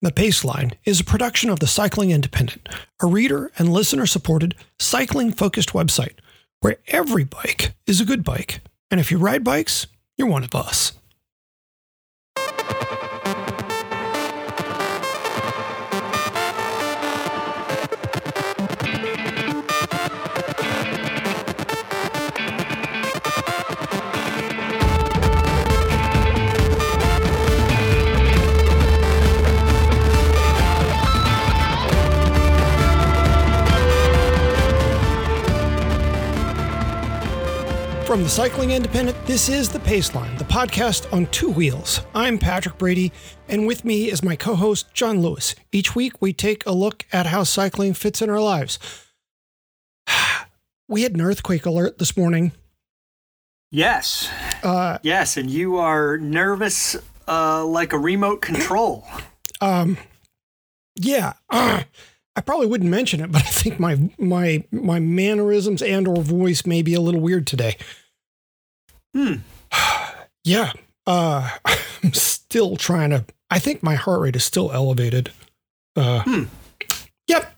The Paceline is a production of the Cycling Independent, a reader and listener supported cycling focused website where every bike is a good bike. And if you ride bikes, you're one of us. From the Cycling Independent, this is The Paceline, the podcast on two wheels. I'm Patrick Brady, and with me is my co host, John Lewis. Each week, we take a look at how cycling fits in our lives. We had an earthquake alert this morning. Yes. Uh, Yes, and you are nervous uh, like a remote control. um, yeah, uh, I probably wouldn't mention it, but I think my my my mannerisms and or voice may be a little weird today. Hmm. Yeah, uh, I'm still trying to. I think my heart rate is still elevated. Uh, Hmm. Yep,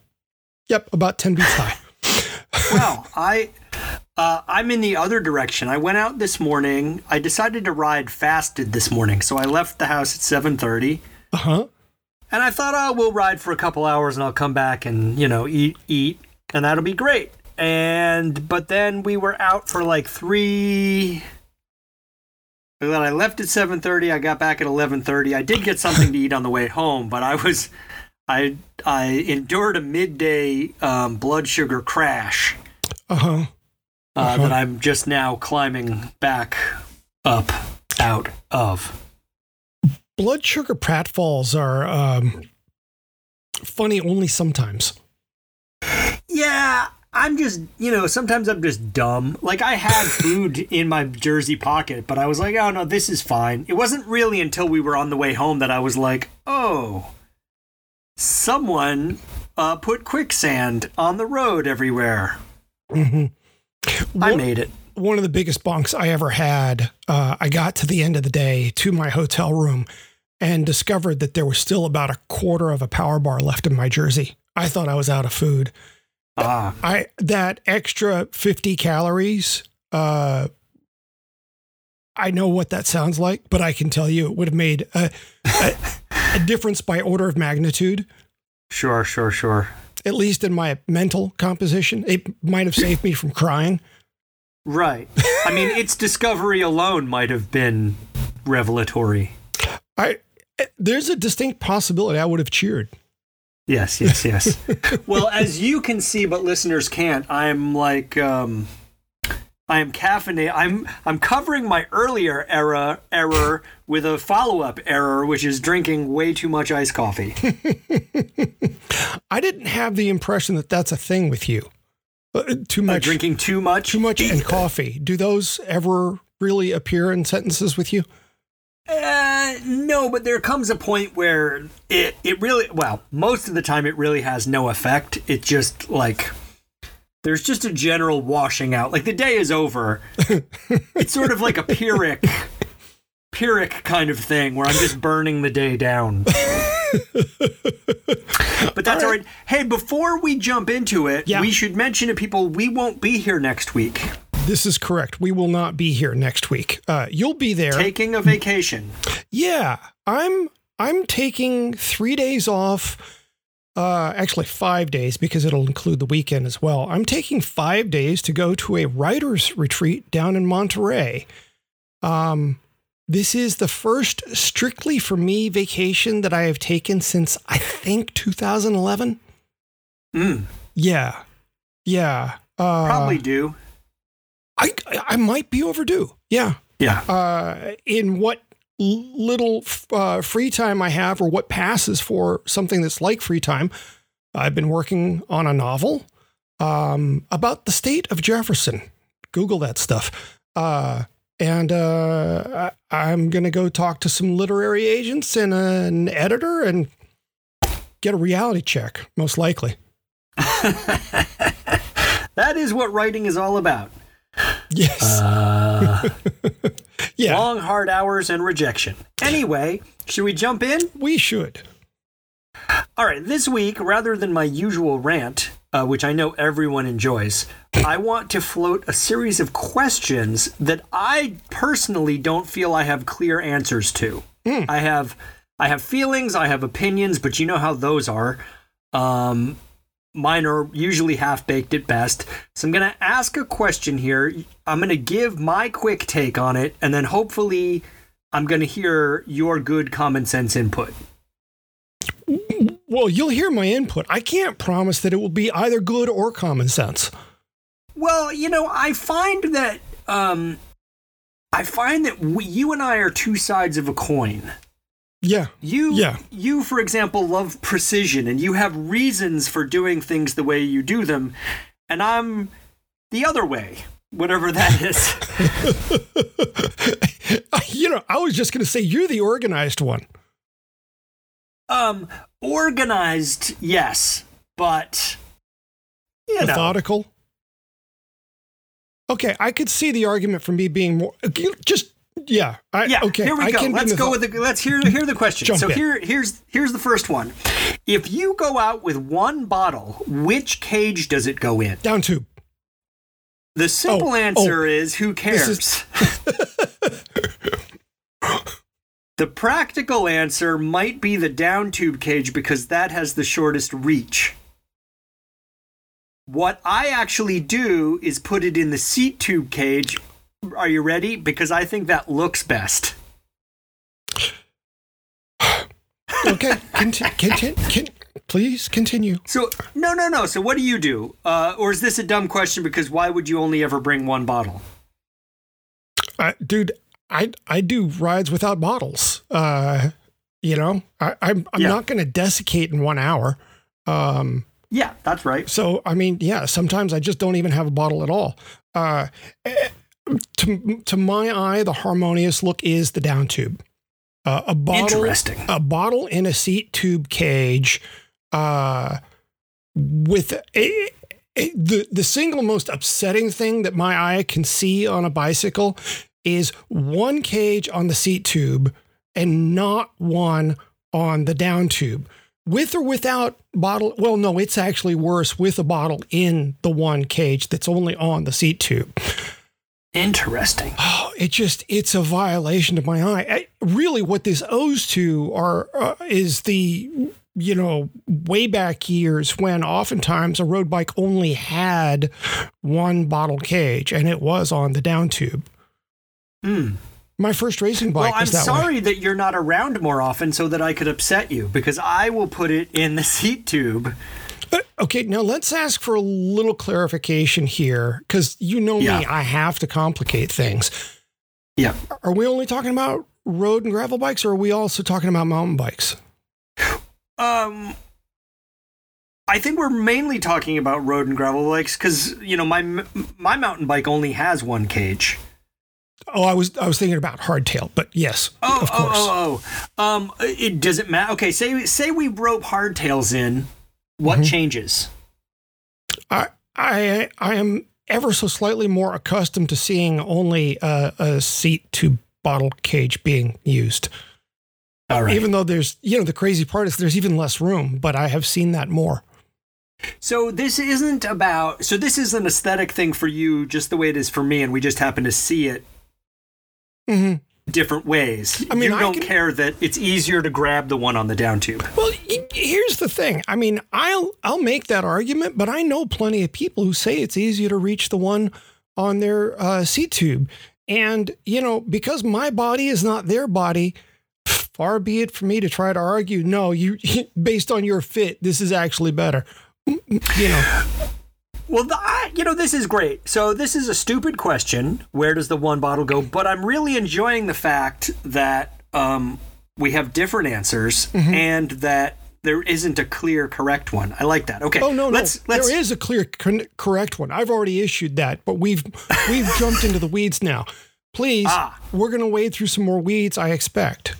yep, about ten beats high. Well, I uh, I'm in the other direction. I went out this morning. I decided to ride fasted this morning, so I left the house at 7:30, Uh huh. And I thought, oh, we'll ride for a couple hours, and I'll come back and you know eat eat, and that'll be great. And but then we were out for like three. Then I left at 7:30. I got back at 11:30. I did get something to eat on the way home, but I was I I endured a midday um, blood sugar crash Uh huh. uh, Uh-huh. that I'm just now climbing back up out of. Blood sugar pratfalls are um, funny only sometimes. Yeah, I'm just, you know, sometimes I'm just dumb. Like, I had food in my jersey pocket, but I was like, oh no, this is fine. It wasn't really until we were on the way home that I was like, oh, someone uh, put quicksand on the road everywhere. hmm I made it. one of the biggest bunks I ever had. Uh, I got to the end of the day to my hotel room and discovered that there was still about a quarter of a power bar left in my jersey. I thought I was out of food. Ah, I that extra 50 calories, uh, I know what that sounds like, but I can tell you it would have made a, a, a difference by order of magnitude, sure, sure, sure. at least in my mental composition. It might have saved me from crying. Right. I mean, its discovery alone might have been revelatory. I there's a distinct possibility I would have cheered. Yes, yes, yes. well, as you can see, but listeners can't, I'm like, um, I am caffeinated. I'm I'm covering my earlier era error with a follow up error, which is drinking way too much iced coffee. I didn't have the impression that that's a thing with you. Uh, too Uh, much, drinking too much. too much, and coffee. Do those ever really appear in sentences with you? Uh, no, but there comes a point where it it really well, most of the time it really has no effect. It just like there's just a general washing out. Like the day is over. it's sort of like a pyrrhic pyrrhic kind of thing where I'm just burning the day down. but that's all right. Hey, before we jump into it, Yeah. we should mention to people we won't be here next week. This is correct. We will not be here next week. Uh, you'll be there. Taking a vacation. yeah, I'm. I'm taking three days off. Uh, actually, five days because it'll include the weekend as well. I'm taking five days to go to a writers' retreat down in Monterey. Um, this is the first strictly for me vacation that I have taken since I think 2011. Mm, Yeah, yeah. Uh, probably do. I I might be overdue. Yeah. Yeah. Uh, in what little uh, free time I have, or what passes for something that's like free time, I've been working on a novel um, about the state of Jefferson. Google that stuff. Uh, and uh, I, I'm going to go talk to some literary agents and an editor and get a reality check, most likely. That is what writing is all about. Yes. Uh, yeah. long, hard hours and rejection. Anyway, should we jump in? we should. All right, this week, rather than my usual rant, uh, which I know everyone enjoys, I want to float a series of questions that I personally don't feel I have clear answers to. I have, I have feelings, I have opinions, but you know how those are. Um, mine are usually half baked at best. So I'm going to ask a question here. I'm going to give my quick take on it, and then hopefully, I'm going to hear your good common sense input. Well, you'll hear my input. I can't promise that it will be either good or common sense. Well, you know, I find that um, I find that we, you and I are two sides of a coin. Yeah. You, Yeah. you, for example, love precision, and you have reasons for doing things the way you do them, and I'm the other way, whatever that is. you know, I was just going to say you're the organized one. um, organized, yes, but you know, Methodical. Okay, I could see the argument for me being more just yeah. I, yeah. okay, here we I go. can Let's go with the. Let's hear hear the question. Jump so in. here here's here's the first one. If you go out with one bottle, which cage does it go in? down tube. The simple Oh, answer oh. is who cares? is- the practical answer might be the down tube cage because that has the shortest reach. What I actually do is put it in the seat tube cage. Are you ready? Because I think that looks best. Okay, conti- conti- can, please continue. So no, no, no. So what do you do? Uh, or is this a dumb question? Because why would you only ever bring one bottle? Uh, dude, I I do rides without bottles. Uh, you know, I, I'm I'm Yeah. not going to desiccate in one hour. Um, Yeah, that's right. so I mean, yeah, sometimes I just don't even have a bottle at all. Uh, eh, to to my eye, the harmonious look is the down tube. Uh, a bottle, Interesting. a bottle in a seat tube cage, uh, with a, a- the the single most upsetting thing that my eye can see on a bicycle is one cage on the seat tube and not one on the down tube. With or without bottle, well, no, it's actually worse with a bottle in the one cage that's only on the seat tube. Interesting. Oh, it just it's a violation of my eye. I, really, what this owes to are uh, is the you know way back years when oftentimes a road bike only had one bottle cage and it was on the down tube. Hmm. My first racing bike Well, I'm that way. sorry that you're not around more often so that I could upset you because I will put it in the seat tube. Uh, Okay, now let's ask for a little clarification here because you know me, I have to complicate things. Yeah. Are we only talking about road and gravel bikes, or are we also talking about mountain bikes? Um, I think we're mainly talking about road and gravel bikes because you know my my mountain bike only has one cage. Oh, I was I was thinking about hardtail, but yes, Oh, of course. oh, oh, oh. Um, it doesn't matter? Okay, say say we rope hardtails in. What Mm-hmm. changes? I I I am ever so slightly more accustomed to seeing only a, a seat to bottle cage being used. All right. Even though there's you know the crazy part is there's even less room, but I have seen that more. So this isn't about. So this is an aesthetic thing for you, just the way it is for me, and we just happen to see it hmm different ways. I mean, you I don't can- care that it's easier to grab the one on the down tube. Well, here's the thing. I mean, I'll I'll make that argument, but I know plenty of people who say it's easier to reach the one on their uh, seat tube, and you know because my body is not their body. Far be it for me to try to argue. No, you based on your fit, this is actually better. You know, Well, the, I, you know, this is great. So this is a stupid question. Where does the one bottle go? But I'm really enjoying the fact that um, we have different answers Mm-hmm. and that there isn't a clear correct one. I like that. Okay. oh no, no, let's let's there is a clear con- correct one. I've already issued that, but we've we've jumped into the weeds now. Please, Ah. we're gonna wade through some more weeds. I expect.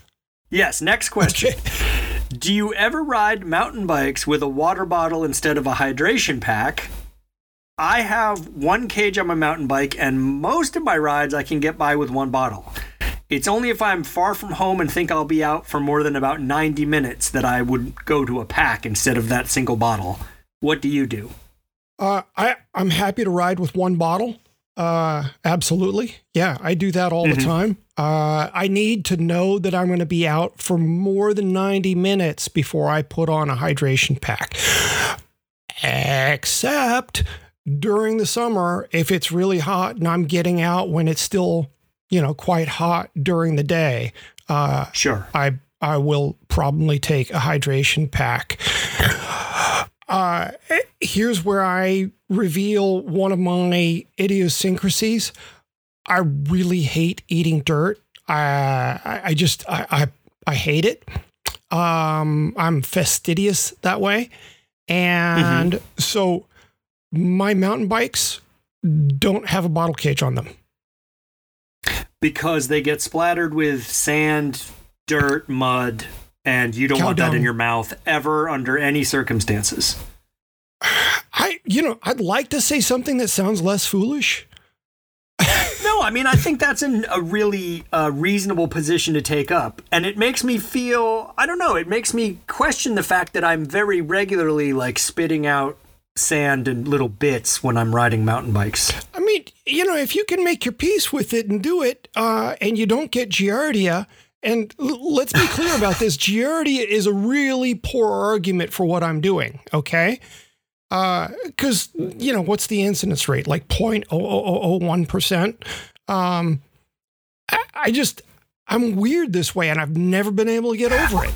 Yes, next question. Do you ever ride mountain bikes with a water bottle instead of a hydration pack? I have one cage on my mountain bike, and most of my rides I can get by with one bottle. It's only if I'm far from home and think I'll be out for more than about 90 minutes that I would go to a pack instead of that single bottle. What do you do? Uh, I I'm happy to ride with one bottle. Uh, absolutely. Yeah, I do that all the time. Uh, I need to know that I'm going to be out for more than 90 minutes before I put on a hydration pack. Except during the summer, if it's really hot and I'm getting out when it's still, you know, quite hot during the day, uh, Sure. I I will probably take a hydration pack. Uh, here's where I reveal one of my idiosyncrasies. I really hate eating dirt. I I, I just I, I I hate it. Um, I'm fastidious that way, and so my mountain bikes don't have a bottle cage on them. Because they get splattered with sand, dirt, mud, and you don't Cow want that in your mouth ever under any circumstances. I you know I'd like to say something that sounds less foolish. No, I mean, I think that's an, a really uh, reasonable position to take up. And it makes me feel, I don't know, it makes me question the fact that I'm very regularly like spitting out sand and little bits when I'm riding mountain bikes. I mean, you know, if you can make your peace with it and do it, uh, and you don't get giardia, and l- let's be clear about this, giardia is a really poor argument for what I'm doing. Okay. Because, you know, what's the incidence rate? Like 0.0001%. Um, I, I just, I'm weird this way, and I've never been able to get over it.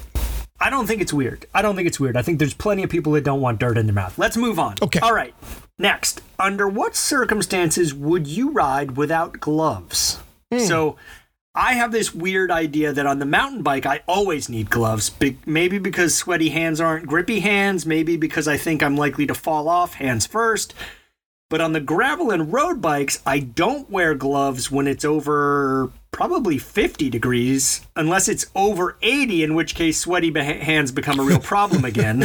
I don't think it's weird. I don't think it's weird. I think there's plenty of people that don't want dirt in their mouth. Let's move on. Okay. All right. Next, under what circumstances would you ride without gloves? Hmm. So, I have this weird idea that on the mountain bike, I always need gloves. Be- maybe because sweaty hands aren't grippy hands. Maybe because I think I'm likely to fall off hands first. But on the gravel and road bikes, I don't wear gloves when it's over probably 50 degrees, unless it's over 80, in which case sweaty beh hands become a real problem again,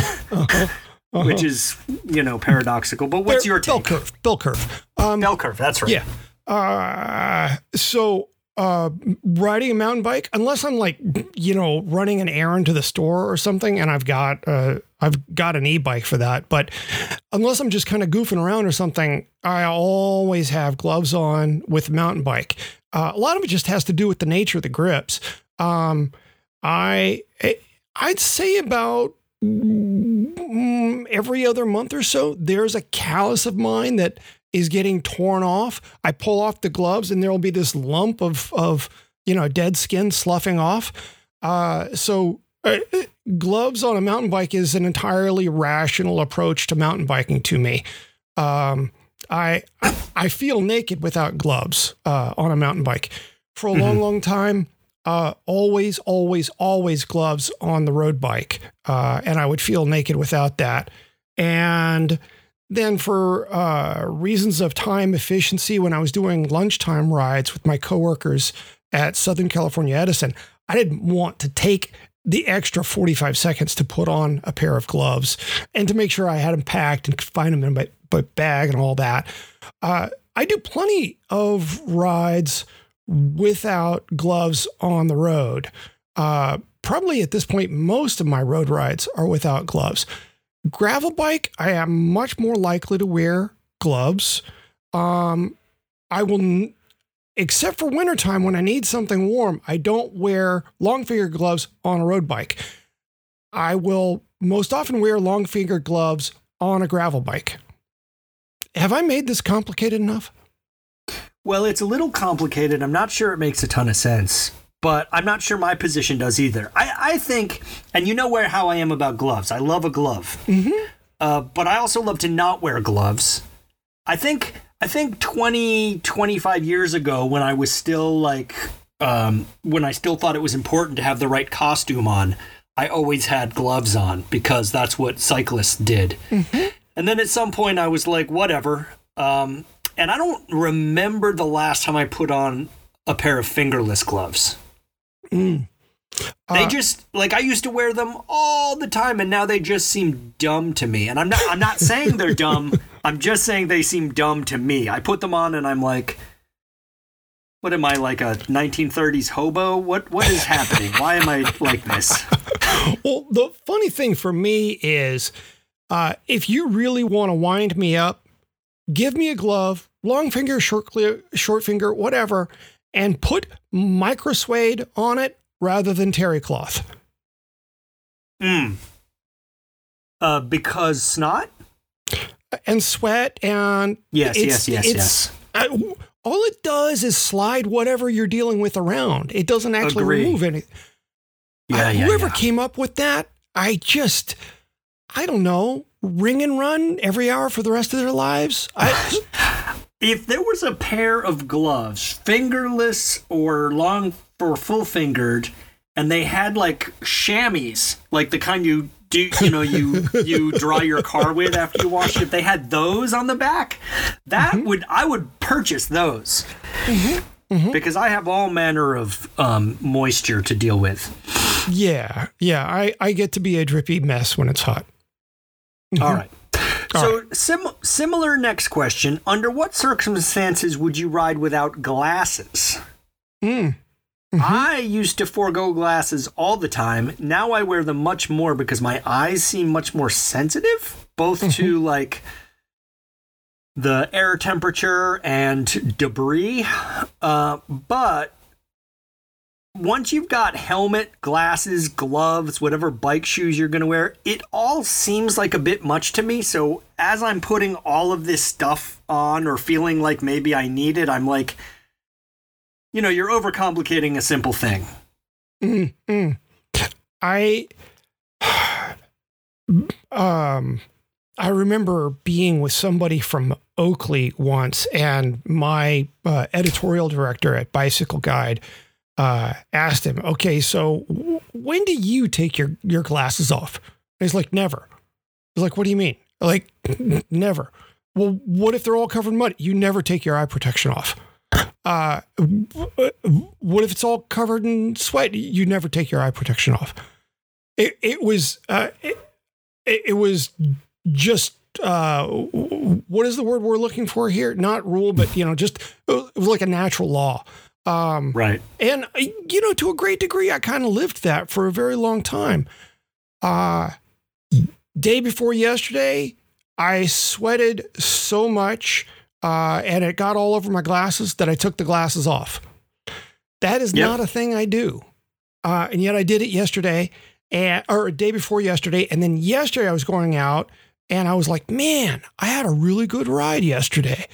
which is, you know, paradoxical. But what's your take? Bell curve. Bell curve. Um, Bell curve, that's right. Yeah. Uh, so uh, riding a mountain bike, unless I'm like, you know, running an errand to the store or something, and I've got uh, I've got an e-bike for that. But unless I'm just kind of goofing around or something, I always have gloves on with mountain bike. Uh, a lot of it just has to do with the nature of the grips. Um, I I'd say about mm, every other month or so, there's a callus of mine that is getting torn off. I pull off the gloves, and there will be this lump of of you know dead skin sloughing off. Uh, so. Uh, gloves on a mountain bike is an entirely rational approach to mountain biking to me. Um, I I feel naked without gloves uh, on a mountain bike for a long, long time. Uh, always, always, always gloves on the road bike, uh, and I would feel naked without that. And then, for uh, reasons of time efficiency, when I was doing lunchtime rides with my coworkers at Southern California Edison, I didn't want to take the extra 45 seconds to put on a pair of gloves and to make sure I had them packed and could find them in my, my bag and all that. Uh, I do plenty of rides without gloves on the road. Uh, probably at this point, most of my road rides are without gloves. Gravel bike, I am much more likely to wear gloves. Um, I will, except for wintertime when I need something warm, I don't wear long finger gloves on a road bike. I will most often wear long finger gloves on a gravel bike. Have I made this complicated enough? Well, it's a little complicated. I'm not sure it makes a ton of sense, but I'm not sure my position does either. I, I think, and you know where how I am about gloves. I love a glove, uh, but I also love to not wear gloves. I think I think 20, 25 years ago, when I was still like, um, when I still thought it was important to have the right costume on, I always had gloves on because that's what cyclists did. And then at some point, I was like, whatever. Um, and I don't remember the last time I put on a pair of fingerless gloves. They Uh, just like I used to wear them all the time, and now they just seem dumb to me. And I'm not I'm not saying they're dumb. I'm just saying they seem dumb to me. I put them on, and I'm like, What am I like a 1930s hobo? What what is happening? Why am I like this? Well, the funny thing for me is uh, if you really want to wind me up, give me a glove, long finger, short, clear, short finger, whatever, and put micro suede on it rather than terry cloth. Mm. Uh, because snot. And sweat and Yes, yes, yes, yes. I, all it does is slide whatever you're dealing with around. It doesn't actually Agree. remove anything. Yeah, I- yeah, whoever yeah. came up with that, I just, I don't know, ring and run every hour for the rest of their lives. I, If there was a pair of gloves, fingerless or long or full fingered, and they had like chamois, like the kind you do, you know, you you dry your car with after you wash it. If they had those on the back, that Mm-hmm. would I would purchase those because I have all manner of um, moisture to deal with. yeah, yeah, I, I get to be a drippy mess when it's hot. All right. All So, sim- similar next question. Under what circumstances would you ride without glasses? Mm. I used to forego glasses all the time. Now I wear them much more because my eyes seem much more sensitive, both to like the air temperature and debris. Uh, but once you've got helmet, glasses, gloves, whatever bike shoes you're going to wear, it all seems like a bit much to me. So as I'm putting all of this stuff on or feeling like maybe I need it, I'm like, you know, you're overcomplicating a simple thing. Mm, mm. I um I remember being with somebody from Oakley once, and my uh, editorial director at Bicycle Guide uh, asked him, "Okay, so w- when do you take your your glasses off?" And he's like, "Never." He's like, "What do you mean?" Like, never. Well, what if they're all covered in mud? You never take your eye protection off. Uh, what if it's all covered in sweat? You never take your eye protection off. It it was uh, it, it was just uh, what is the word we're looking for here? Not rule, but you know, just it was like a natural law. Um, Right. and uh, you know, to a great degree, I kind of lived that for a very long time. Uh day before yesterday, I sweated so much, uh, and it got all over my glasses that I took the glasses off. That is Yep. not a thing I do, uh, and yet I did it yesterday, and or a day before yesterday, and then yesterday I was going out, and I was like, man, I had a really good ride yesterday.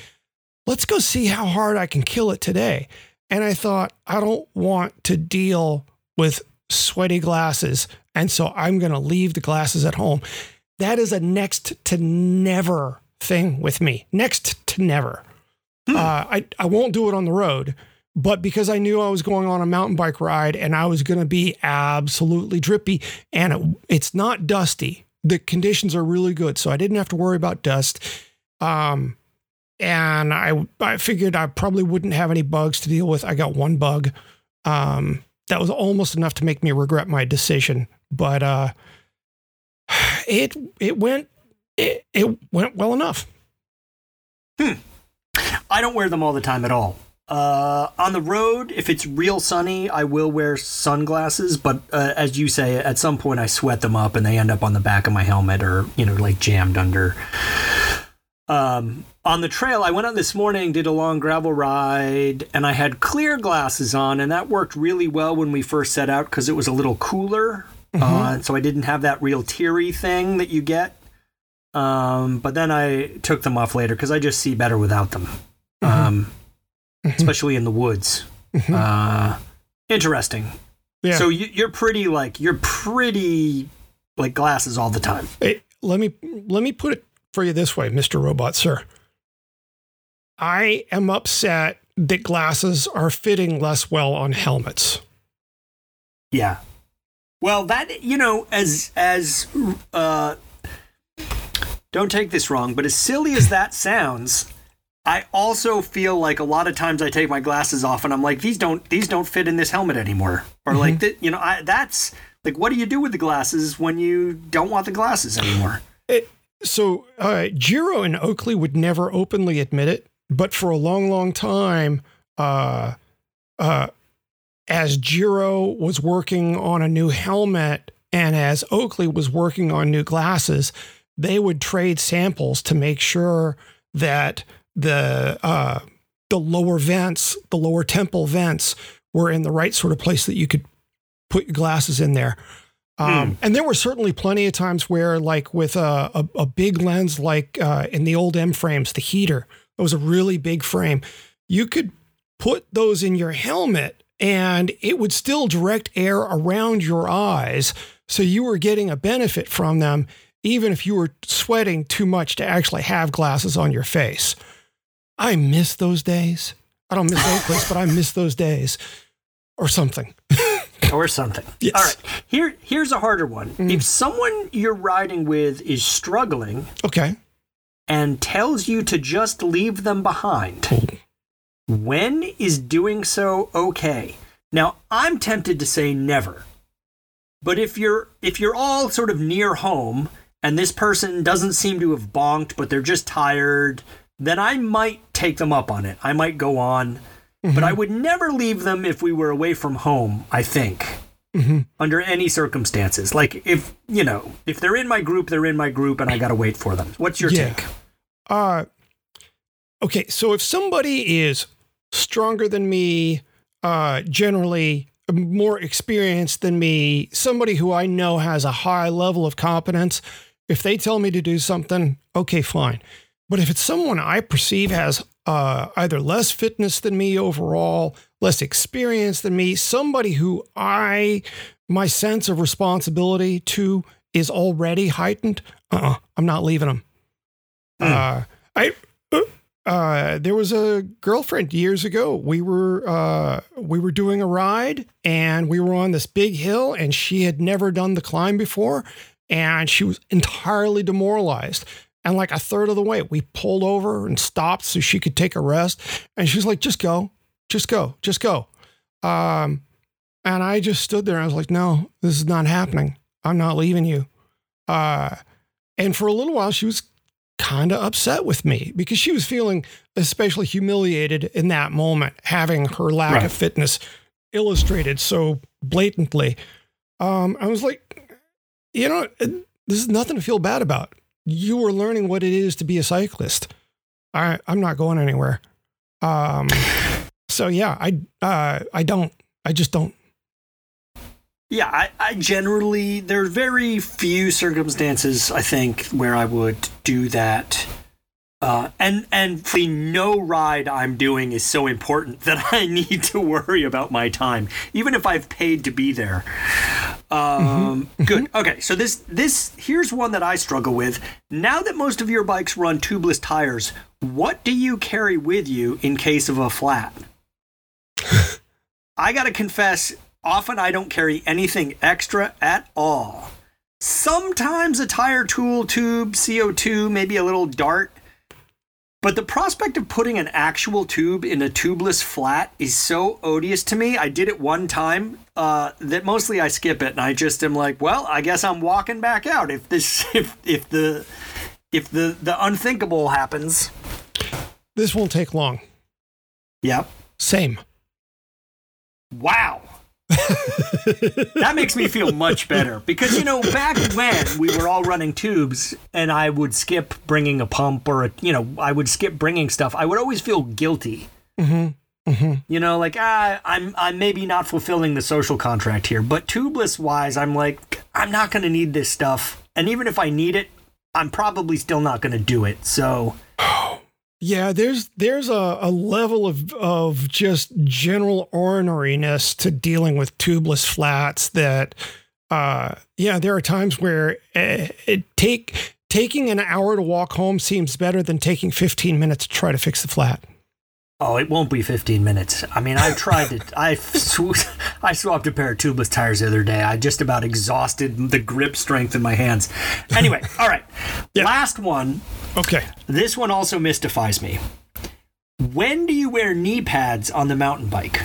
Let's go see how hard I can kill it today. And I thought, I don't want to deal with sweaty glasses. And so I'm going to leave the glasses at home. That is a next to never thing with me. Next to never. Uh, I, I won't do it on the road, but because I knew I was going on a mountain bike ride and I was going to be absolutely drippy and it, it's not dusty, the conditions are really good. So I didn't have to worry about dust. Um, and I I figured I probably wouldn't have any bugs to deal with. I got one bug. Um, that was almost enough to make me regret my decision, but uh, it it went it, it went well enough. Hmm. I don't wear them all the time at all. Uh, on the road, if it's real sunny, I will wear sunglasses. But uh, as you say, at some point I sweat them up and they end up on the back of my helmet or you know like jammed under. Um, on the trail, I went out this morning, did a long gravel ride, and I had clear glasses on, and that worked really well when we first set out because it was a little cooler. Uh, so I didn't have that real teary thing that you get. Um, but then I took them off later because I just see better without them, um, Mhm. especially in the woods. Mhm. Uh, interesting. Yeah. So you, you're pretty like you're pretty like glasses all the time. Hey, let me let me put it for you this way, Mr. Robot Sir. I am upset that glasses are fitting less well on helmets. Yeah. Well, that you know, as as uh, don't take this wrong, but as silly as that sounds, I also feel like a lot of times I take my glasses off and I'm like, these don't these don't fit in this helmet anymore, or like that. You know, I that's like, what do you do with the glasses when you don't want the glasses anymore? It, so uh, Giro and Oakley would never openly admit it, but for a long, long time, uh, uh, as Giro was working on a new helmet and as Oakley was working on new glasses, they would trade samples to make sure that the uh, the lower vents, the lower temple vents, were in the right sort of place that you could put your glasses in there. Um, Hmm. And there were certainly plenty of times where, like with a, a, a big lens, like uh, in the old M frames, the heater, it was a really big frame. You could put those in your helmet and it would still direct air around your eyes. So you were getting a benefit from them, even if you were sweating too much to actually have glasses on your face. I miss those days. I don't miss those place, but I miss those days or something. or something. Yes. All right. Here here's a harder one. Mm-hmm. If someone you're riding with is struggling Okay. And tells you to just leave them behind, when is doing so okay? Now, I'm tempted to say never. But if you're if you're all sort of near home and this person doesn't seem to have bonked but they're just tired, then I might take them up on it. I might go on. But I mm-hmm. would never leave them if we were away from home, I think. Under any circumstances. Like if, you know, if they're in my group, they're in my group and I got to wait for them. What's your Yeah. take? Uh, okay, so if somebody is stronger than me, uh, generally more experienced than me, somebody who I know has a high level of competence, if they tell me to do something, okay, fine. But if it's someone I perceive has uh, either less fitness than me overall, less experienced than me, somebody who I, my sense of responsibility to is already heightened, uh-uh, I'm not leaving them. Uh, I uh, there was a girlfriend years ago. We were uh, we were doing a ride, and we were on this big hill, and she had never done the climb before, and she was entirely demoralized. And like a third of the way, we pulled over and stopped so she could take a rest. And she's like, "Just go, just go, just go." Um, and I just stood there. and I was like, "No, this is not happening. I'm not leaving you." Uh, and for a little while, she was kind of upset with me because she was feeling especially humiliated in that moment, having her lack Right. of fitness illustrated so blatantly. Um, I was like, you know, this is nothing to feel bad about. You are learning what it is to be a cyclist. I, I'm not going anywhere. Um, so yeah, I, uh, I don't, I just don't. Yeah, I, I generally there are very few circumstances I think where I would do that. Uh, and and for no ride I'm doing is so important that I need to worry about my time, even if I've paid to be there. Um, good. Okay, so this this here's one that I struggle with. Now that most of your bikes run tubeless tires, what do you carry with you in case of a flat? I gotta confess, often I don't carry anything extra at all. Sometimes a tire tool tube, CO2, maybe a little dart. But the prospect of putting an actual tube in a tubeless flat is so odious to me. I did it one time uh, that mostly I skip it, and I just am like, well, I guess I'm walking back out if this if if the if the the unthinkable happens. This won't take long. Yep. Same. Wow. that makes me feel much better because you know back when we were all running tubes and I would skip bringing a pump or a you know I would skip bringing stuff I would always feel guilty Mm-hmm. Mm-hmm. you know like ah I'm I'm maybe not fulfilling the social contract here but tubeless wise I'm like I'm not going to need this stuff and even if I need it I'm probably still not going to do it so Yeah, there's there's a, a level of of just general orneriness to dealing with tubeless flats that uh yeah, there are times where uh, it take taking an hour to walk home seems better than taking 15 minutes to try to fix the flat. Oh, it won't be 15 minutes. I mean, I tried it. I sw- I swapped a pair of tubeless tires the other day. I just about exhausted the grip strength in my hands. Anyway, all right. Yeah. Last one. Okay. This one also mystifies me. When do you wear knee pads on the mountain bike?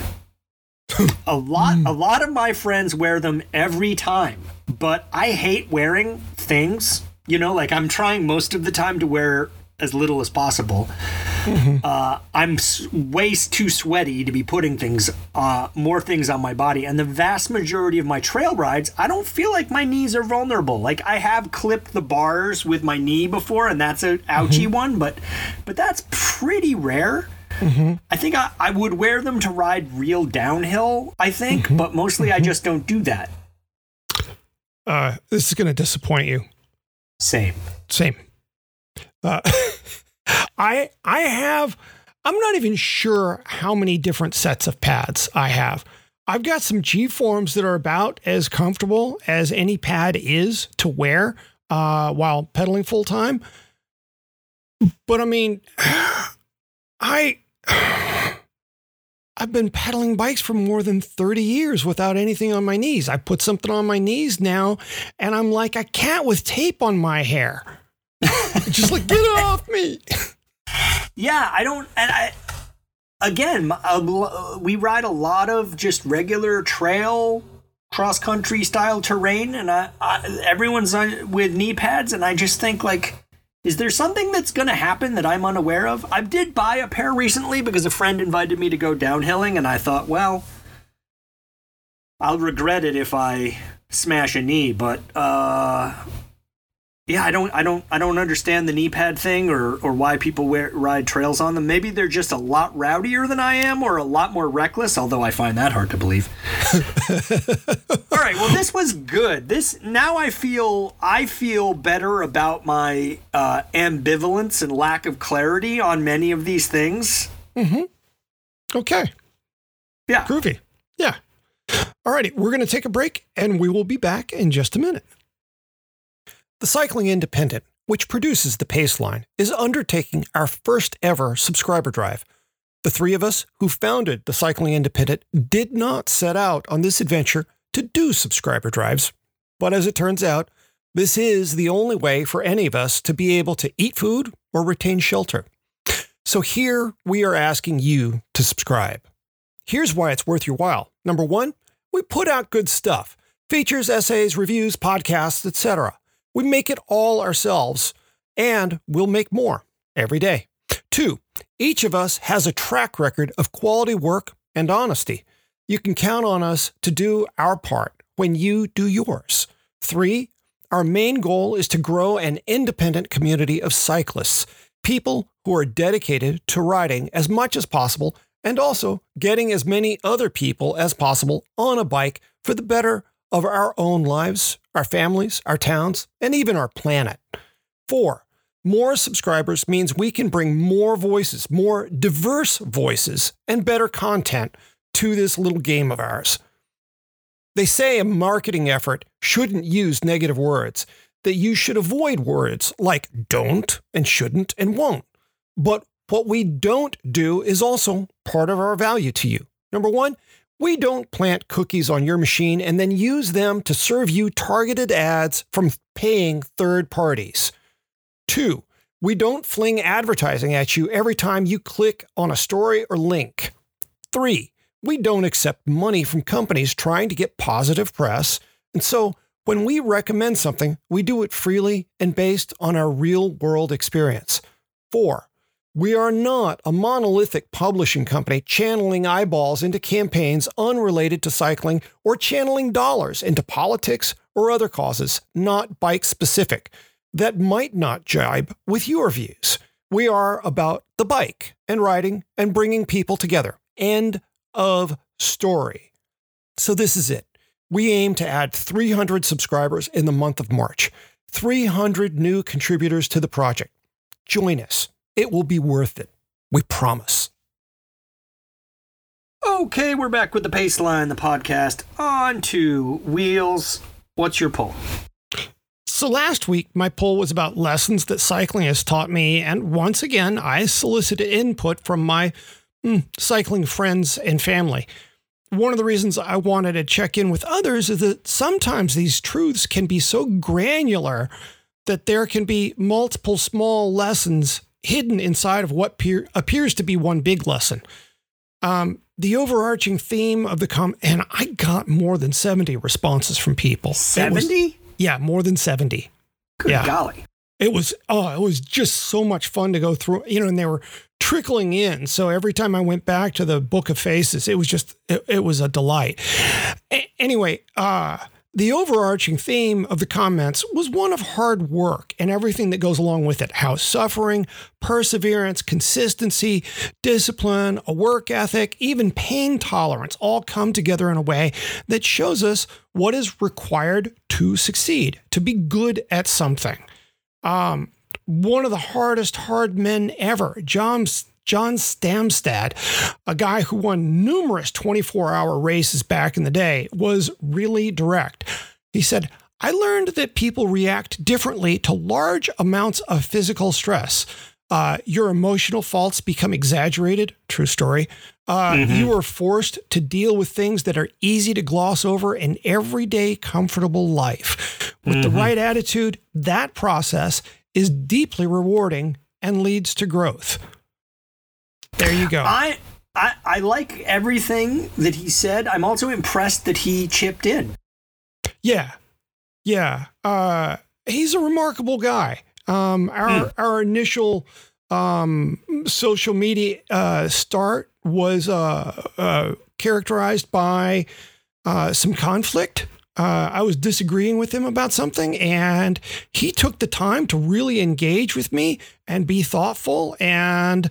A lot hmm. a lot of my friends wear them every time, but I hate wearing things. You know, like I'm trying most of the time to wear as little as possible. uh, I'm s- way too sweaty to be putting things, uh, more things on my body. And the vast majority of my trail rides, I don't feel like my knees are vulnerable. Like I have clipped the bars with my knee before, and that's a ouchy one, but but that's pretty rare. I think I, I would wear them to ride real downhill. I think, but mostly I just don't do that. Uh, this is going to disappoint you. Same. Same. Uh, I I have. I'm not even sure how many different sets of pads I have. I've got some G forms that are about as comfortable as any pad is to wear uh, while pedaling full time. But I mean, I I've been pedaling bikes for more than 30 years without anything on my knees. I put something on my knees now, and I'm like a cat with tape on my hair. Just like, get it off me. Yeah, I don't. And I again, we ride a lot of just regular trail, cross country style terrain, and I, I everyone's on, with knee pads, and I just think like. Is there something that's going to happen that I'm unaware of? I did buy a pair recently because a friend invited me to go downhilling, and I thought, well, I'll regret it if I smash a knee. But uh, yeah, I don't, I don't, I don't understand the knee pad thing or or why people wear ride trails on them. Maybe they're just a lot rowdier than I am, or a lot more reckless. Although I find that hard to believe. All right, well, this was good. This now I feel I feel better about my uh, ambivalence and lack of clarity on many of these things. Okay, Yeah. groovy. Yeah. All righty, we're going to take a break and we will be back in just a minute. The Cycling Independent, which produces the Paceline, is undertaking our first ever subscriber drive. The three of us who founded the Cycling Independent did not set out on this adventure to do subscriber drives, but as it turns out, this is the only way for any of us to be able to eat food or retain shelter. So here we are asking you to subscribe. Here's why it's worth your while. Number one, we put out good stuff features, essays, reviews, podcasts, etc. We make it all ourselves, and we'll make more every day. Two, each of us has a track record of quality work and honesty. You can count on us to do our part when you do yours. Three, our main goal is to grow an independent community of cyclists, people who are dedicated to riding as much as possible and also getting as many other people as possible on a bike for the better of our own lives, our families, our towns, and even our planet. Four, more subscribers means we can bring more voices, more diverse voices, and better content to this little game of ours. They say a marketing effort shouldn't use negative words, that you should avoid words like don't and shouldn't and won't. But what we don't do is also part of our value to you. Number one, we don't plant cookies on your machine and then use them to serve you targeted ads from paying third parties. Two, we don't fling advertising at you every time you click on a story or link. Three, we don't accept money from companies trying to get positive press. And so when we recommend something, we do it freely and based on our real world experience. Four, we are not a monolithic publishing company channeling eyeballs into campaigns unrelated to cycling or channeling dollars into politics or other causes not bike specific that might not jibe with your views. We are about the bike and riding and bringing people together. End of story. So, this is it. We aim to add 300 subscribers in the month of March, 300 new contributors to the project. Join us. It will be worth it. We promise. Okay, we're back with the Paceline, the podcast. On two wheels. What's your poll? So last week, my poll was about lessons that cycling has taught me. And once again, I solicited input from my mm, cycling friends and family. One of the reasons I wanted to check in with others is that sometimes these truths can be so granular that there can be multiple small lessons hidden inside of what peer, appears to be one big lesson. Um, the overarching theme of the com, and I got more than 70 responses from people. It was- 70? yeah, more than 70. Good yeah. golly. It was oh, it was just so much fun to go through. You know, and they were trickling in. So every time I went back to the Book of Faces, it was just it, it was a delight. A- anyway, uh, the overarching theme of the comments was one of hard work and everything that goes along with it how suffering, perseverance, consistency, discipline, a work ethic, even pain tolerance all come together in a way that shows us what is required to succeed, to be good at something. Um, one of the hardest hard men ever, John John Stamstad, a guy who won numerous 24 hour races back in the day, was really direct. He said, I learned that people react differently to large amounts of physical stress. Uh, your emotional faults become exaggerated. True story. Uh, mm-hmm. You are forced to deal with things that are easy to gloss over in everyday, comfortable life. With mm-hmm. the right attitude, that process is deeply rewarding and leads to growth. There you go. I, I I like everything that he said. I'm also impressed that he chipped in. Yeah. Yeah. Uh, he's a remarkable guy. Um, our hmm. our initial um, social media uh, start was uh, uh characterized by uh, some conflict. Uh, I was disagreeing with him about something, and he took the time to really engage with me and be thoughtful and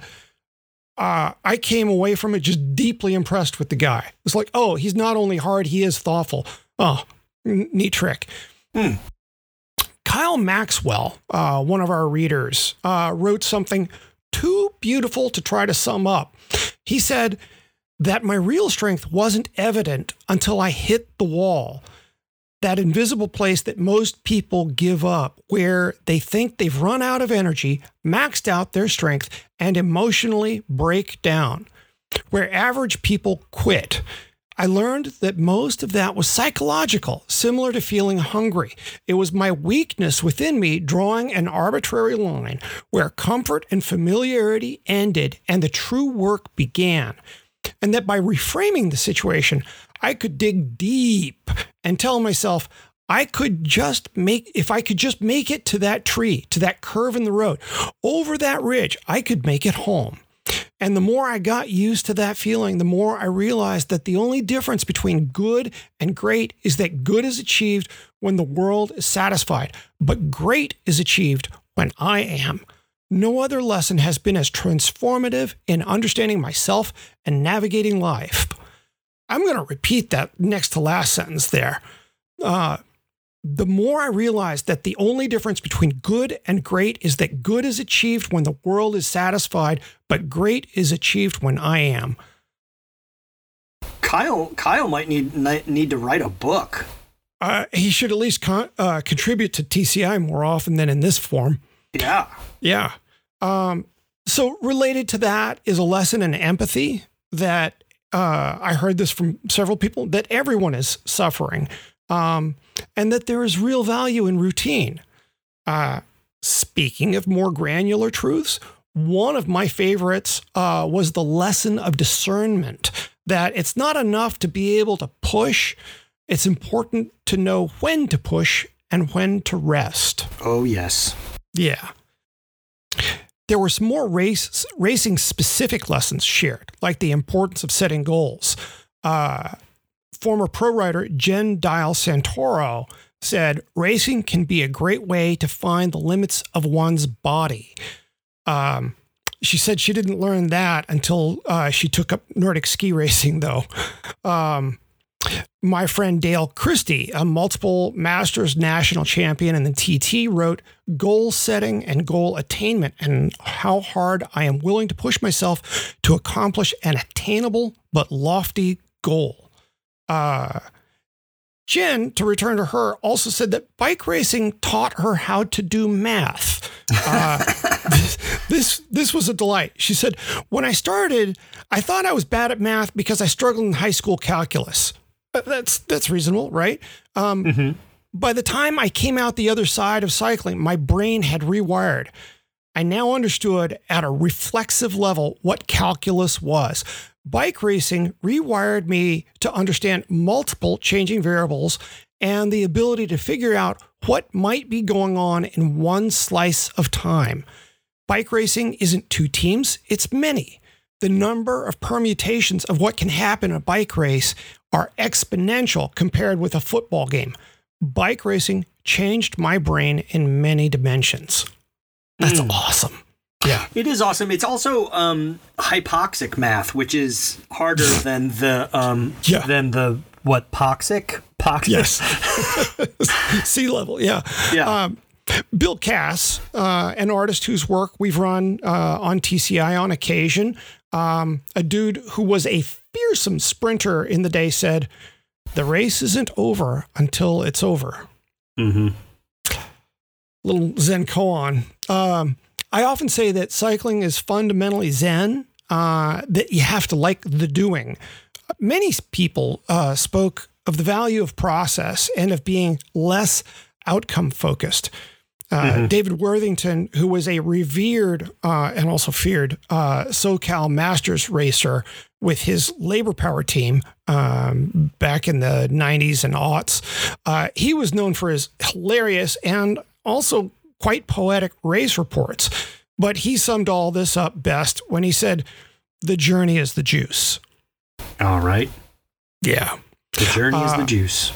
uh, I came away from it just deeply impressed with the guy. It's like, oh, he's not only hard, he is thoughtful. Oh, neat trick. Hmm. Kyle Maxwell, uh, one of our readers, uh, wrote something too beautiful to try to sum up. He said that my real strength wasn't evident until I hit the wall that invisible place that most people give up, where they think they've run out of energy, maxed out their strength, and emotionally break down, where average people quit. I learned that most of that was psychological, similar to feeling hungry. It was my weakness within me drawing an arbitrary line where comfort and familiarity ended and the true work began. And that by reframing the situation, I could dig deep and tell myself, I could just make, if I could just make it to that tree, to that curve in the road, over that ridge, I could make it home. And the more I got used to that feeling, the more I realized that the only difference between good and great is that good is achieved when the world is satisfied, but great is achieved when I am. No other lesson has been as transformative in understanding myself and navigating life. I'm going to repeat that next to last sentence there. Uh, the more I realize that the only difference between good and great is that good is achieved when the world is satisfied, but great is achieved when I am. Kyle, Kyle might need need to write a book. Uh, he should at least con- uh, contribute to TCI more often than in this form. Yeah, yeah. Um, so related to that is a lesson in empathy that uh, I heard this from several people that everyone is suffering, um, and that there is real value in routine. Uh, speaking of more granular truths, one of my favorites uh, was the lesson of discernment that it's not enough to be able to push, it's important to know when to push and when to rest. Oh, yes. Yeah there were some more race, racing specific lessons shared, like the importance of setting goals. Uh, former pro rider Jen Dial Santoro said, Racing can be a great way to find the limits of one's body. Um, she said she didn't learn that until uh, she took up Nordic ski racing, though. Um, my friend Dale Christie, a multiple Masters national champion in the TT, wrote Goal Setting and Goal Attainment and how hard I am willing to push myself to accomplish an attainable but lofty goal. Uh, Jen, to return to her, also said that bike racing taught her how to do math. Uh, this, this, this was a delight. She said, "When I started, I thought I was bad at math because I struggled in high school calculus. That's that's reasonable, right? Um, mm-hmm. By the time I came out the other side of cycling, my brain had rewired. I now understood at a reflexive level what calculus was. Bike racing rewired me to understand multiple changing variables and the ability to figure out what might be going on in one slice of time. Bike racing isn't two teams, it's many. The number of permutations of what can happen in a bike race are exponential compared with a football game. Bike racing changed my brain in many dimensions. That's Mm. awesome. Yeah. It is awesome. It's also um, hypoxic math, which is harder than the um, Yeah. than the what poxic poxic. Yes. sea level. Yeah. Yeah. Um, Bill Cass, uh, an artist whose work we've run uh, on TCI on occasion, um, a dude who was a fearsome sprinter in the day, said, The race isn't over until it's over. mm-hmm. Little Zen koan. Um, I often say that cycling is fundamentally Zen, uh, that you have to like the doing. Many people uh, spoke of the value of process and of being less outcome focused. Uh, David Worthington, who was a revered uh, and also feared uh, SoCal Masters racer with his labor power team um, back in the 90s and aughts, uh, he was known for his hilarious and also quite poetic race reports. But he summed all this up best when he said, The journey is the juice. All right. Yeah. The journey is Uh, the juice.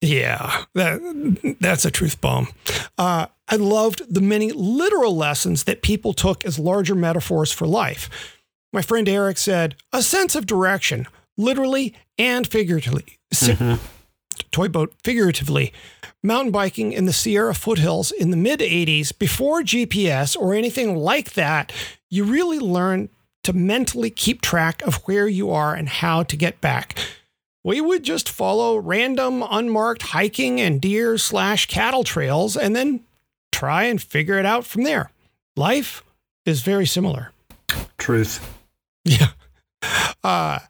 Yeah, that that's a truth bomb. Uh, I loved the many literal lessons that people took as larger metaphors for life. My friend Eric said, "A sense of direction, literally and figuratively." Si- Toy boat, figuratively. Mountain biking in the Sierra foothills in the mid 80s, before GPS or anything like that, you really learn to mentally keep track of where you are and how to get back we would just follow random unmarked hiking and deer slash cattle trails and then try and figure it out from there. Life is very similar. Truth. Yeah. Uh,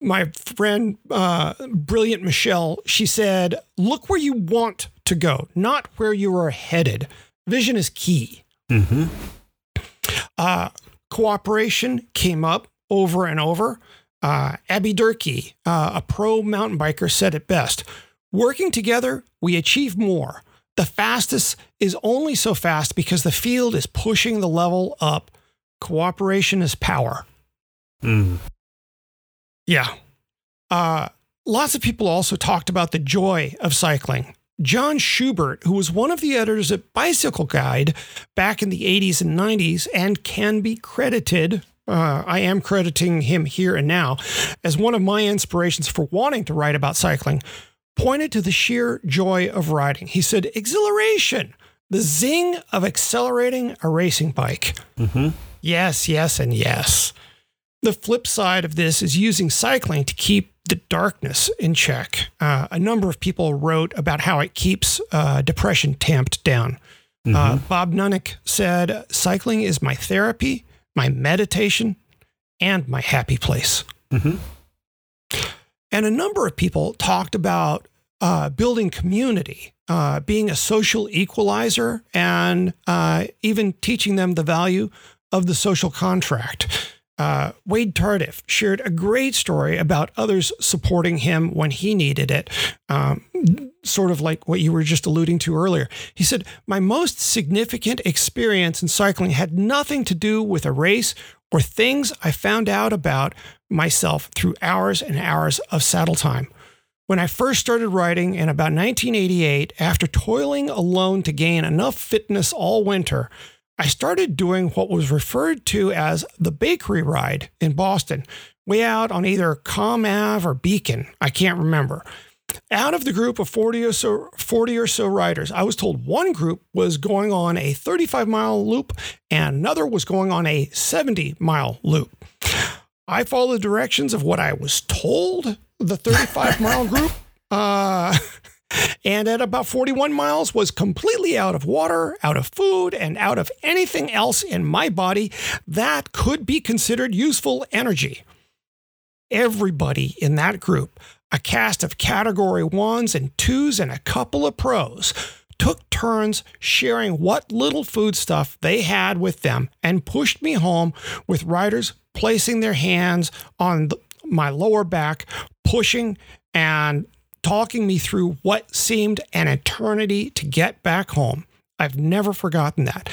my friend, uh, brilliant Michelle, she said, look where you want to go, not where you are headed. Vision is key. Mm-hmm. Uh, cooperation came up over and over. Uh, Abby Durkee, uh, a pro mountain biker, said it best Working together, we achieve more. The fastest is only so fast because the field is pushing the level up. Cooperation is power. Mm. Yeah. Uh, lots of people also talked about the joy of cycling. John Schubert, who was one of the editors at Bicycle Guide back in the 80s and 90s and can be credited, uh, I am crediting him here and now, as one of my inspirations for wanting to write about cycling, pointed to the sheer joy of riding. He said, exhilaration, the zing of accelerating a racing bike. Mm-hmm. Yes, yes, and yes. The flip side of this is using cycling to keep the darkness in check. Uh, a number of people wrote about how it keeps uh, depression tamped down. Uh, Bob Nunnick said, Cycling is my therapy, my meditation, and my happy place. Mhm. And a number of people talked about uh, building community, uh, being a social equalizer, and uh, even teaching them the value of the social contract. Uh, Wade Tardif shared a great story about others supporting him when he needed it, um, sort of like what you were just alluding to earlier. He said, My most significant experience in cycling had nothing to do with a race or things I found out about myself through hours and hours of saddle time. When I first started riding in about 1988, after toiling alone to gain enough fitness all winter, I started doing what was referred to as the bakery ride in Boston, way out on either Comm Ave or Beacon. I can't remember. Out of the group of 40 or so 40 or so riders, I was told one group was going on a 35 mile loop and another was going on a 70 mile loop. I followed the directions of what I was told the 35 mile group. Uh, and at about 41 miles was completely out of water, out of food, and out of anything else in my body that could be considered useful energy. Everybody in that group, a cast of category ones and twos and a couple of pros, took turns sharing what little food stuff they had with them and pushed me home with riders placing their hands on the, my lower back, pushing and talking me through what seemed an eternity to get back home. I've never forgotten that.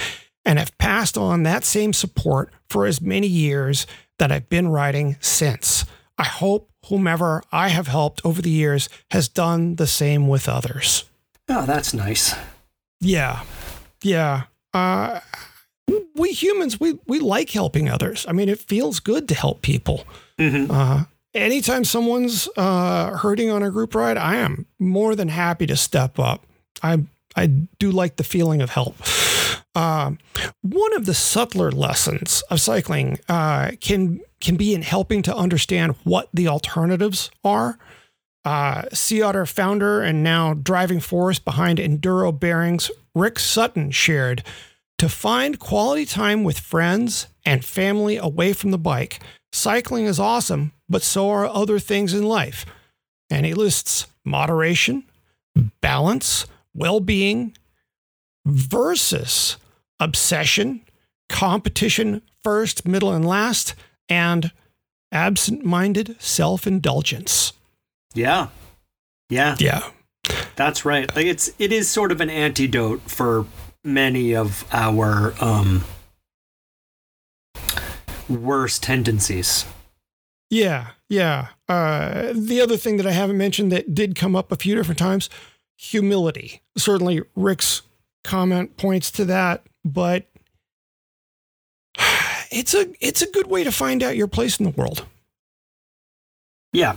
and have passed on that same support for as many years that I've been writing since. I hope whomever I have helped over the years has done the same with others. Oh, that's nice. Yeah. Yeah. Uh, we humans, we, we like helping others. I mean, it feels good to help people. Mm-hmm. Uh, anytime someone's uh, hurting on a group ride, I am more than happy to step up. I I do like the feeling of help. Uh, one of the subtler lessons of cycling uh, can can be in helping to understand what the alternatives are. Uh, sea Otter founder and now driving force behind Enduro Bearings, Rick Sutton shared to find quality time with friends and family away from the bike. Cycling is awesome, but so are other things in life. And he lists moderation, balance, well being versus obsession, competition first, middle, and last, and absent minded self indulgence. Yeah. Yeah. Yeah. That's right. Like it's it is sort of an antidote for many of our um worst tendencies. Yeah. Yeah. Uh, the other thing that I haven't mentioned that did come up a few different times humility. Certainly, Rick's comment points to that, but it's a it's a good way to find out your place in the world. Yeah.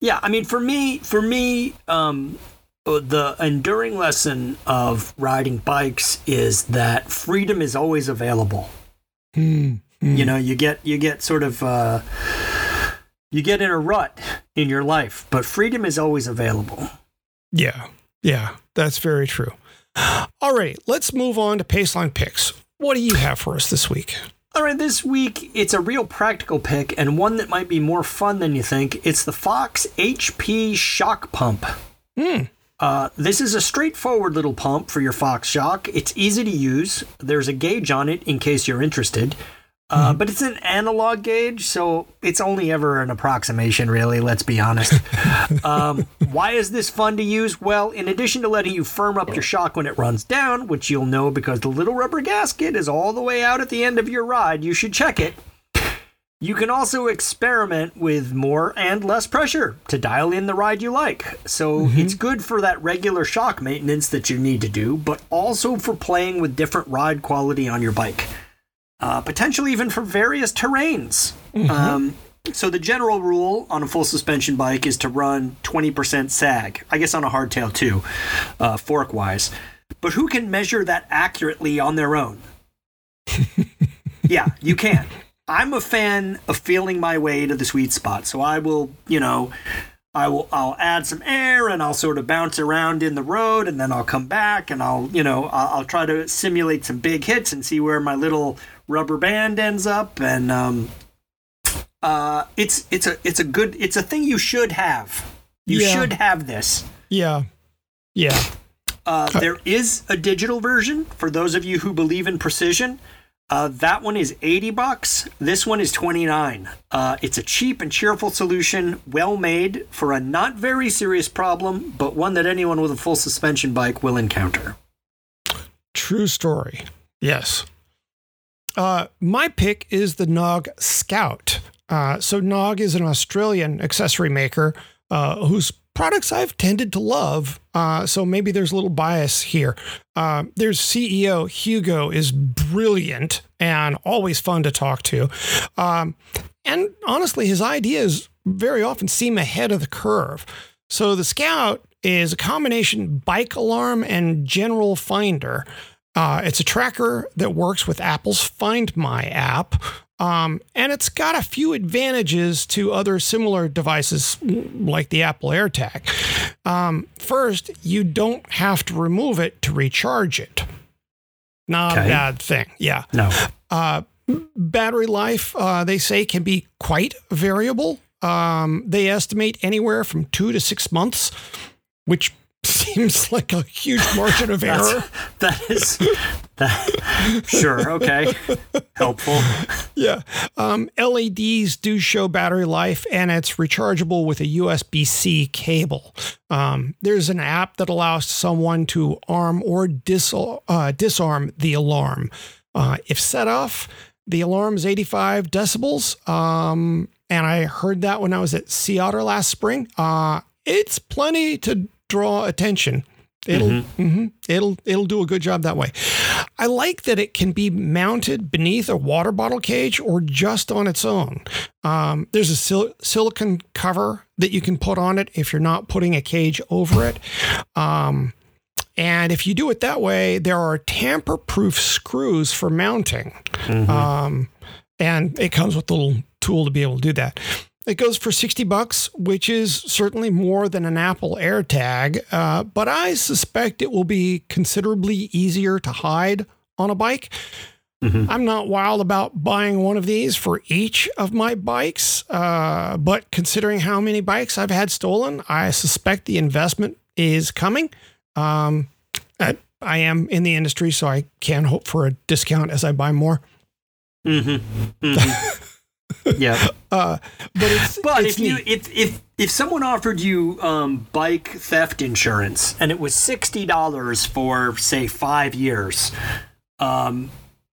Yeah, I mean for me for me um the enduring lesson of riding bikes is that freedom is always available. Mm, You know, you get you get sort of uh you get in a rut in your life, but freedom is always available. Yeah. Yeah. That's very true. All right. Let's move on to Paceline picks. What do you have for us this week? All right, this week it's a real practical pick and one that might be more fun than you think. It's the Fox HP Shock Pump. Hmm. Uh, this is a straightforward little pump for your Fox Shock. It's easy to use. There's a gauge on it in case you're interested. Uh, But it's an analog gauge, so it's only ever an approximation, really, let's be honest. um, why is this fun to use? Well, in addition to letting you firm up your shock when it runs down, which you'll know because the little rubber gasket is all the way out at the end of your ride, you should check it. You can also experiment with more and less pressure to dial in the ride you like. So it's good for that regular shock maintenance that you need to do, but also for playing with different ride quality on your bike. Uh, potentially even for various terrains. Um, so the general rule on a full suspension bike is to run 20% sag. I guess on a hardtail too, uh, fork wise. But who can measure that accurately on their own? yeah, you can. I'm a fan of feeling my way to the sweet spot. So I will, you know, I will I'll add some air and I'll sort of bounce around in the road and then I'll come back and I'll, you know, I'll, I'll try to simulate some big hits and see where my little rubber band ends up and um uh it's it's a it's a good it's a thing you should have. You Yeah. should have this. Yeah. Yeah. Uh, there is a digital version for those of you who believe in precision. Uh, that one is 80 bucks. This one is 29. Uh, it's a cheap and cheerful solution, well made for a not very serious problem, but one that anyone with a full suspension bike will encounter. True story. Yes. Uh, my pick is the Knog Scout. Uh, so Knog is an Australian accessory maker uh, whose products I've tended to love. Uh, so maybe there's a little bias here. Uh, their CEO Hugo is brilliant and always fun to talk to. Um, and honestly, his ideas very often seem ahead of the curve. So the Scout is a combination bike alarm and general finder. Uh, it's a tracker that works with Apple's Find My app. Um, and it's got a few advantages to other similar devices like the Apple AirTag. Um, first, you don't have to remove it to recharge it. Not Okay. a bad thing. Yeah. No. Uh, battery life, uh, they say, can be quite variable. Um, they estimate anywhere from two to six months, which seems like a huge margin of error. that is that. Sure. Okay. Helpful. Yeah. Um, LEDs do show battery life, and it's rechargeable with a USB C cable. Um, there's an app that allows someone to arm or dis- uh, disarm the alarm. Uh, if set off, the alarm is 85 decibels. Um, and I heard that when I was at Sea Otter last spring. Uh, it's plenty to draw attention. It'll mm-hmm. Mm-hmm, it'll it'll do a good job that way. I like that it can be mounted beneath a water bottle cage or just on its own. Um, there's a sil- silicon cover that you can put on it if you're not putting a cage over it. Um, and if you do it that way, there are tamper proof screws for mounting. Mm-hmm. Um, and it comes with a little tool to be able to do that. It goes for 60 bucks, which is certainly more than an Apple AirTag, uh, but I suspect it will be considerably easier to hide on a bike. Mm-hmm. I'm not wild about buying one of these for each of my bikes, uh, but considering how many bikes I've had stolen, I suspect the investment is coming. Um, I, I, am in the industry, so I can hope for a discount as I buy more. Mm-hmm. mm-hmm. yeah. Uh, but it's, but it's if neat. you if if if someone offered you um, bike theft insurance and it was sixty dollars for say five years, um,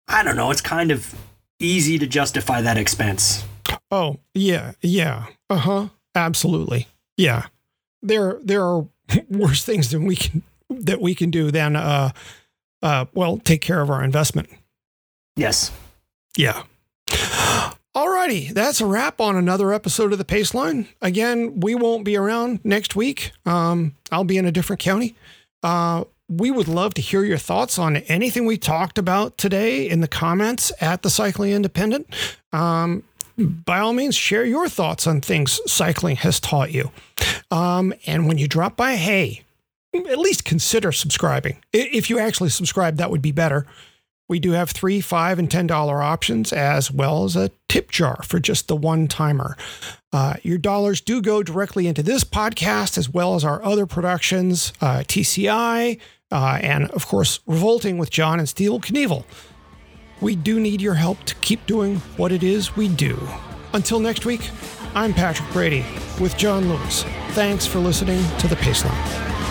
I don't know. It's kind of easy to justify that expense. Oh yeah, yeah, uh huh, absolutely, yeah. There there are worse things than we can that we can do than uh, uh, well, take care of our investment. Yes. Yeah. Alrighty, that's a wrap on another episode of the Paceline. Again, we won't be around next week. Um, I'll be in a different county. Uh, we would love to hear your thoughts on anything we talked about today in the comments at the Cycling Independent. Um, by all means, share your thoughts on things cycling has taught you. Um, and when you drop by, hey, at least consider subscribing. If you actually subscribe, that would be better. We do have three, five, and ten dollar options, as well as a tip jar for just the one timer. Uh, your dollars do go directly into this podcast, as well as our other productions, uh, TCI, uh, and of course, Revolting with John and Steve Knievel. We do need your help to keep doing what it is we do. Until next week, I'm Patrick Brady with John Lewis. Thanks for listening to the Paceline.